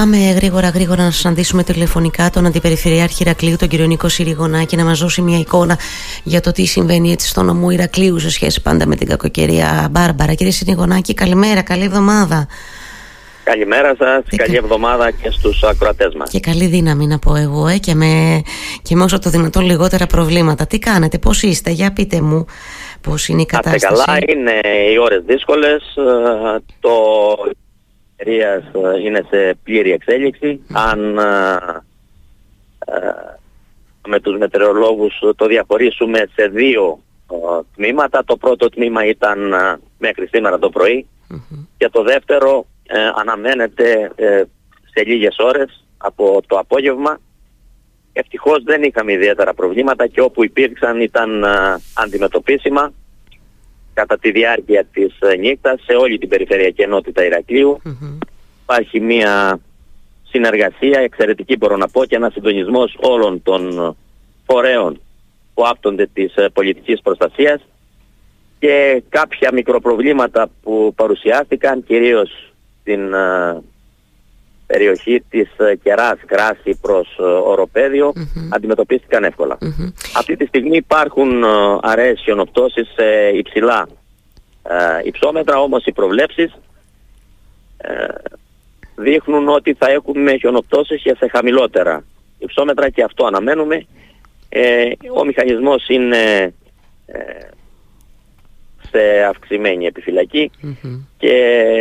πάμε γρήγορα γρήγορα να συναντήσουμε τηλεφωνικά τον Αντιπεριφερειάρχη Ηρακλείου, τον κύριο Νίκο Συριγονάκη, να μας δώσει μια εικόνα για το τι συμβαίνει έτσι στο νομό Ηρακλείου σε σχέση πάντα με την κακοκαιρία Μπάρμπαρα. Κύριε Συριγονάκη, καλημέρα, καλή εβδομάδα. Καλημέρα σας, καλή εβδομάδα και στους ακροατές μας. Και καλή δύναμη να πω εγώ ε, και, με, και με όσο το δυνατόν λιγότερα προβλήματα. Τι κάνετε, πώς είστε, για πείτε μου πώς είναι η κατάσταση. καλά, είναι οι ώρες δύσκολες. Ε, το εταιρείας ε, είναι σε πλήρη εξέλιξη. Αν με τους μετεωρολόγους το διαχωρίσουμε σε δύο τμήματα. Το πρώτο τμήμα ήταν μέχρι σήμερα το πρωί και το δεύτερο ε, αναμένεται ε, σε λίγες ώρες από το απόγευμα. Ευτυχώς δεν είχαμε ιδιαίτερα προβλήματα και όπου υπήρξαν ήταν ε, αντιμετωπίσιμα κατά τη διάρκεια της νύχτας σε όλη την περιφερειακή ενότητα Υπάρχει μια συνεργασία εξαιρετική μπορώ να πω και ένας συντονισμός όλων των φορέων που άπτονται της πολιτικής προστασίας. Και κάποια μικροπροβλήματα που παρουσιάστηκαν κυρίως στην uh, περιοχή της uh, Κεράς Κράσης προς uh, Οροπέδιο mm-hmm. αντιμετωπίστηκαν εύκολα. Mm-hmm. Αυτή τη στιγμή υπάρχουν uh, αραιές χιονοπτώσεις σε υψηλά uh, υψόμετρα, όμως οι προβλέψεις uh, δείχνουν ότι θα έχουμε χιονοπτώσεις και σε χαμηλότερα υψόμετρα και αυτό αναμένουμε. Ε, ο μηχανισμός είναι σε αυξημένη και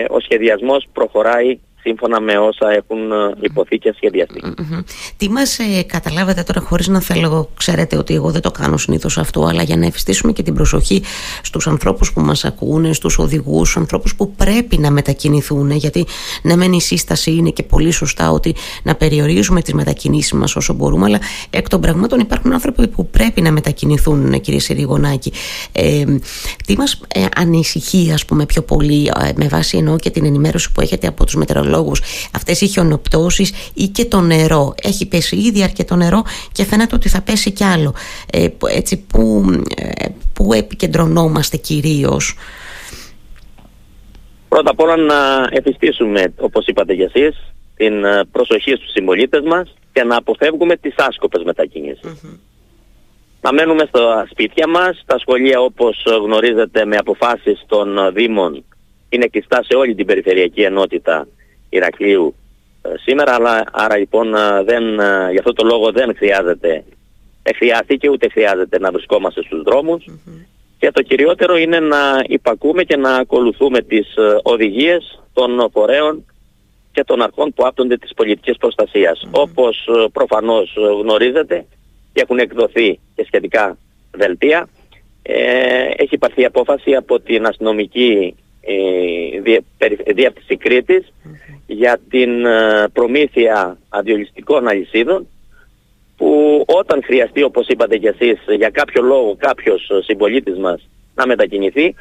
ο σχεδιασμός προχωράει σύμφωνα με όσα έχουν ε, υποθεί και σχεδιαστεί. Τι μας ε, καταλάβετε τώρα, χωρίς να θέλω, ξέρετε ότι εγώ δεν το κάνω συνήθως αυτό, αλλά για να ευστήσουμε και την προσοχή στους ανθρώπους που μας ακούνε, στους οδηγούς, στους ανθρώπους που πρέπει να μετακινηθούν, γιατί ναι, μεν η σύσταση είναι και πολύ σωστά ότι να περιορίζουμε τις μετακινήσεις μας όσο μπορούμε, αλλά εκ των πραγμάτων υπάρχουν άνθρωποι που πρέπει να μετακινηθούν, κύριε Σεριγονάκη. Ε, τι μας ε, ανησυχεί, ας πούμε, πιο πολύ, ε, με βάση εννοώ και την ενημέρωση που έχετε από τους μετεωρολόγου λόγους. Αυτές οι χιονοπτώσεις ή και το νερό. Έχει πέσει ήδη αρκετό νερό και φαίνεται ότι θα πέσει κι άλλο. Ε, έτσι που, ε, που επικεντρωνόμαστε κυρίως; Πρώτα απ' όλα να εφιστήσουμε όπως είπατε κι εσείς την ε, προσοχή στους συμπολίτες μας και να αποφεύγουμε τις άσκοπες Να μένουμε στα σπίτια μας, τα σχολεία όπως γνωρίζετε με αποφάσεις των Δήμων είναι κλειστά σε όλη την περιφερειακή ενότητα Ηρακλείου ε, σήμερα, αλλά άρα λοιπόν ε, δεν, ε, γι' αυτό το λόγο δεν χρειάζεται, δεν χρειάστηκε ούτε χρειάζεται να βρισκόμαστε στους δρομους και το κυριότερο είναι να υπακούμε και να ακολουθούμε τις οδηγίες των φορέων και των αρχών που άπτονται της πολιτικής προστασίας. Όπως προφανώς γνωρίζετε και έχουν εκδοθεί και σχετικά δελτία, έχει υπαρθεί απόφαση από την αστυνομική διεύθυνση Κρήτης για την ε, προμήθεια αντιολιστικών αλυσίδων που όταν χρειαστεί όπως είπατε κι εσείς για κάποιο λόγο κάποιος συμπολίτης μας να μετακινηθεί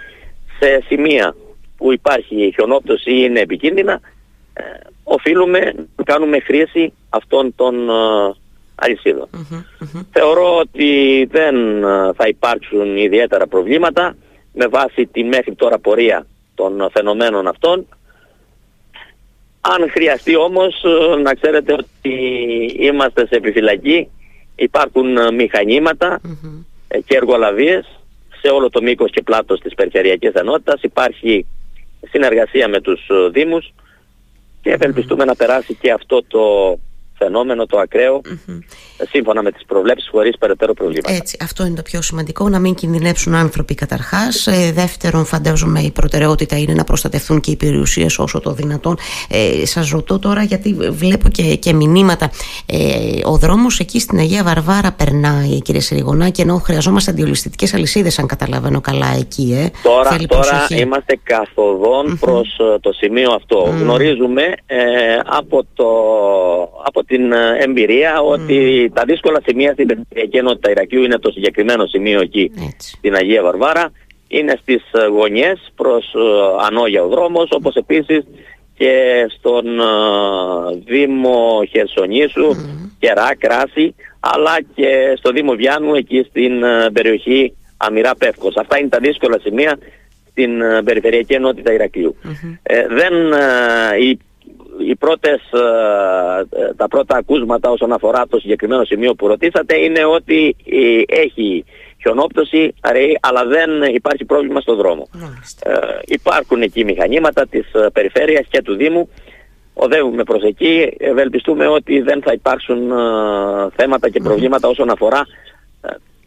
σε σημεία που υπάρχει χιονόπτωση ή είναι επικίνδυνα ε, οφείλουμε να κάνουμε χρήση αυτών των ε, αλυσιδων Θεωρώ ότι δεν θα υπάρξουν ιδιαίτερα προβλήματα με βάση τη μέχρι τώρα πορεία των φαινομένων αυτών. Αν χρειαστεί όμως ε, να ξέρετε ότι είμαστε σε επιφυλακή, υπάρχουν ε, μηχανήματα ε, και εργολαβίες σε όλο το μήκος και πλάτος της περιφερειακής ενότητας. Υπάρχει συνεργασία με τους Δήμους και ευελπιστούμε να περάσει και αυτό το φαινόμενο το ακραιο σύμφωνα με τις προβλέψεις χωρίς περαιτέρω προβλήματα. Έτσι, αυτό είναι το πιο σημαντικό, να μην κινδυνεύσουν άνθρωποι καταρχάς. Ε, δεύτερον, φαντάζομαι η προτεραιότητα είναι να προστατευτούν και οι περιουσίες όσο το δυνατόν. Ε, σας ρωτώ τώρα γιατί βλέπω και, και μηνύματα. Ε, ο δρόμος εκεί στην Αγία Βαρβάρα περνάει κύριε Σεριγονάκη ενώ χρειαζόμαστε αντιολιστικές αλυσίδες αν καταλαβαίνω καλά εκεί. Ε. Τώρα, τώρα είμαστε καθοδόν προς ε, το σημείο αυτό. Γνωρίζουμε ε, από, το, από την ε, εμπειρία ότι τα δύσκολα σημεία στην περιφερειακή ενότητα Ηρακλείου είναι το συγκεκριμένο σημείο εκεί στην Αγία Βαρβάρα. Είναι στις ε, γωνιές προς uh, Ανόγια ο δρόμος όπως επίσης και στον Δήμο Χερσονήσου, mm. Κερά, Κράση αλλά και στο Δήμο Βιάνου εκεί στην περιοχή Αμυρά Πεύκος. Αυτά είναι τα δύσκολα σημεία στην περιφερειακή ενότητα δεν οι πρώτες, τα πρώτα ακούσματα όσον αφορά το συγκεκριμένο σημείο που ρωτήσατε είναι ότι έχει χιονόπτωση, αλλά δεν υπάρχει πρόβλημα στο δρόμο. Ε, υπάρχουν εκεί μηχανήματα της περιφέρειας και του Δήμου. Οδεύουμε προς εκεί, ευελπιστούμε ότι δεν θα υπάρξουν θέματα και προβλήματα όσον αφορά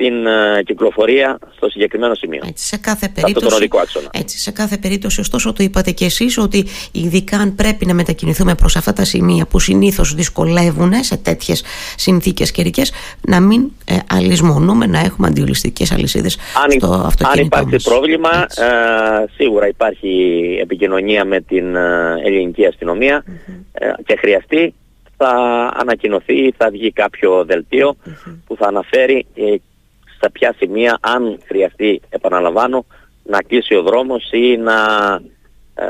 την uh, κυκλοφορία στο συγκεκριμένο σημείο. Έτσι, σε κάθε περίπτωση, έτσι, σε κάθε περίπτωση, ωστόσο το είπατε και εσείς ότι ειδικά αν πρέπει να μετακινηθούμε προς αυτά τα σημεία που συνήθως δυσκολεύουν σε τέτοιες συνθήκες καιρικές, να μην ε, αλυσμονούμε, να έχουμε αντιολιστικές αλυσίδες αν, στο αυτοκίνητο Αν υπάρχει μας. πρόβλημα, ε, σίγουρα υπάρχει επικοινωνία με την ε, ελληνική αστυνομία ε, και χρειαστεί θα ανακοινωθεί, θα βγει κάποιο που θα αναφέρει στα ποια σημεία αν χρειαστεί επαναλαμβάνω να κλείσει ο δρόμος ή να ε,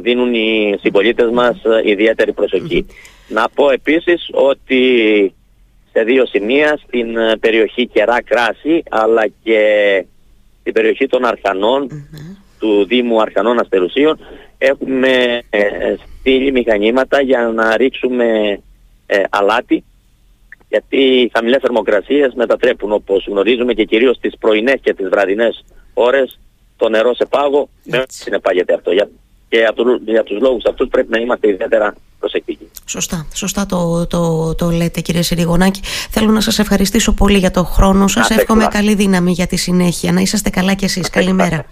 δίνουν οι συμπολίτες μας ε, ιδιαίτερη Να πω επίσης ότι σε δύο σημεία στην ε, περιοχή Κερά Κράση αλλά και στην περιοχή των αρχανων του Δήμου Αρχανών Αστερουσίων έχουμε στείλει μηχανήματα για να ρίξουμε αλάτι γιατί οι χαμηλές θερμοκρασίες μετατρέπουν όπως γνωρίζουμε και κυρίως τις πρωινές και τις βραδινές ώρες το νερό σε πάγο με συνεπάγεται αυτό. Για, και για, του, για τους λόγους αυτούς πρέπει να είμαστε ιδιαίτερα προσεκτικοί. Σωστά, σωστά το, το, το λέτε κύριε Συριγονάκη. Θέλω να σας ευχαριστήσω πολύ για το χρόνο σας. Εύχομαι καλή δύναμη για τη συνέχεια. Να είσαστε καλά κι εσείς. Καλημέρα.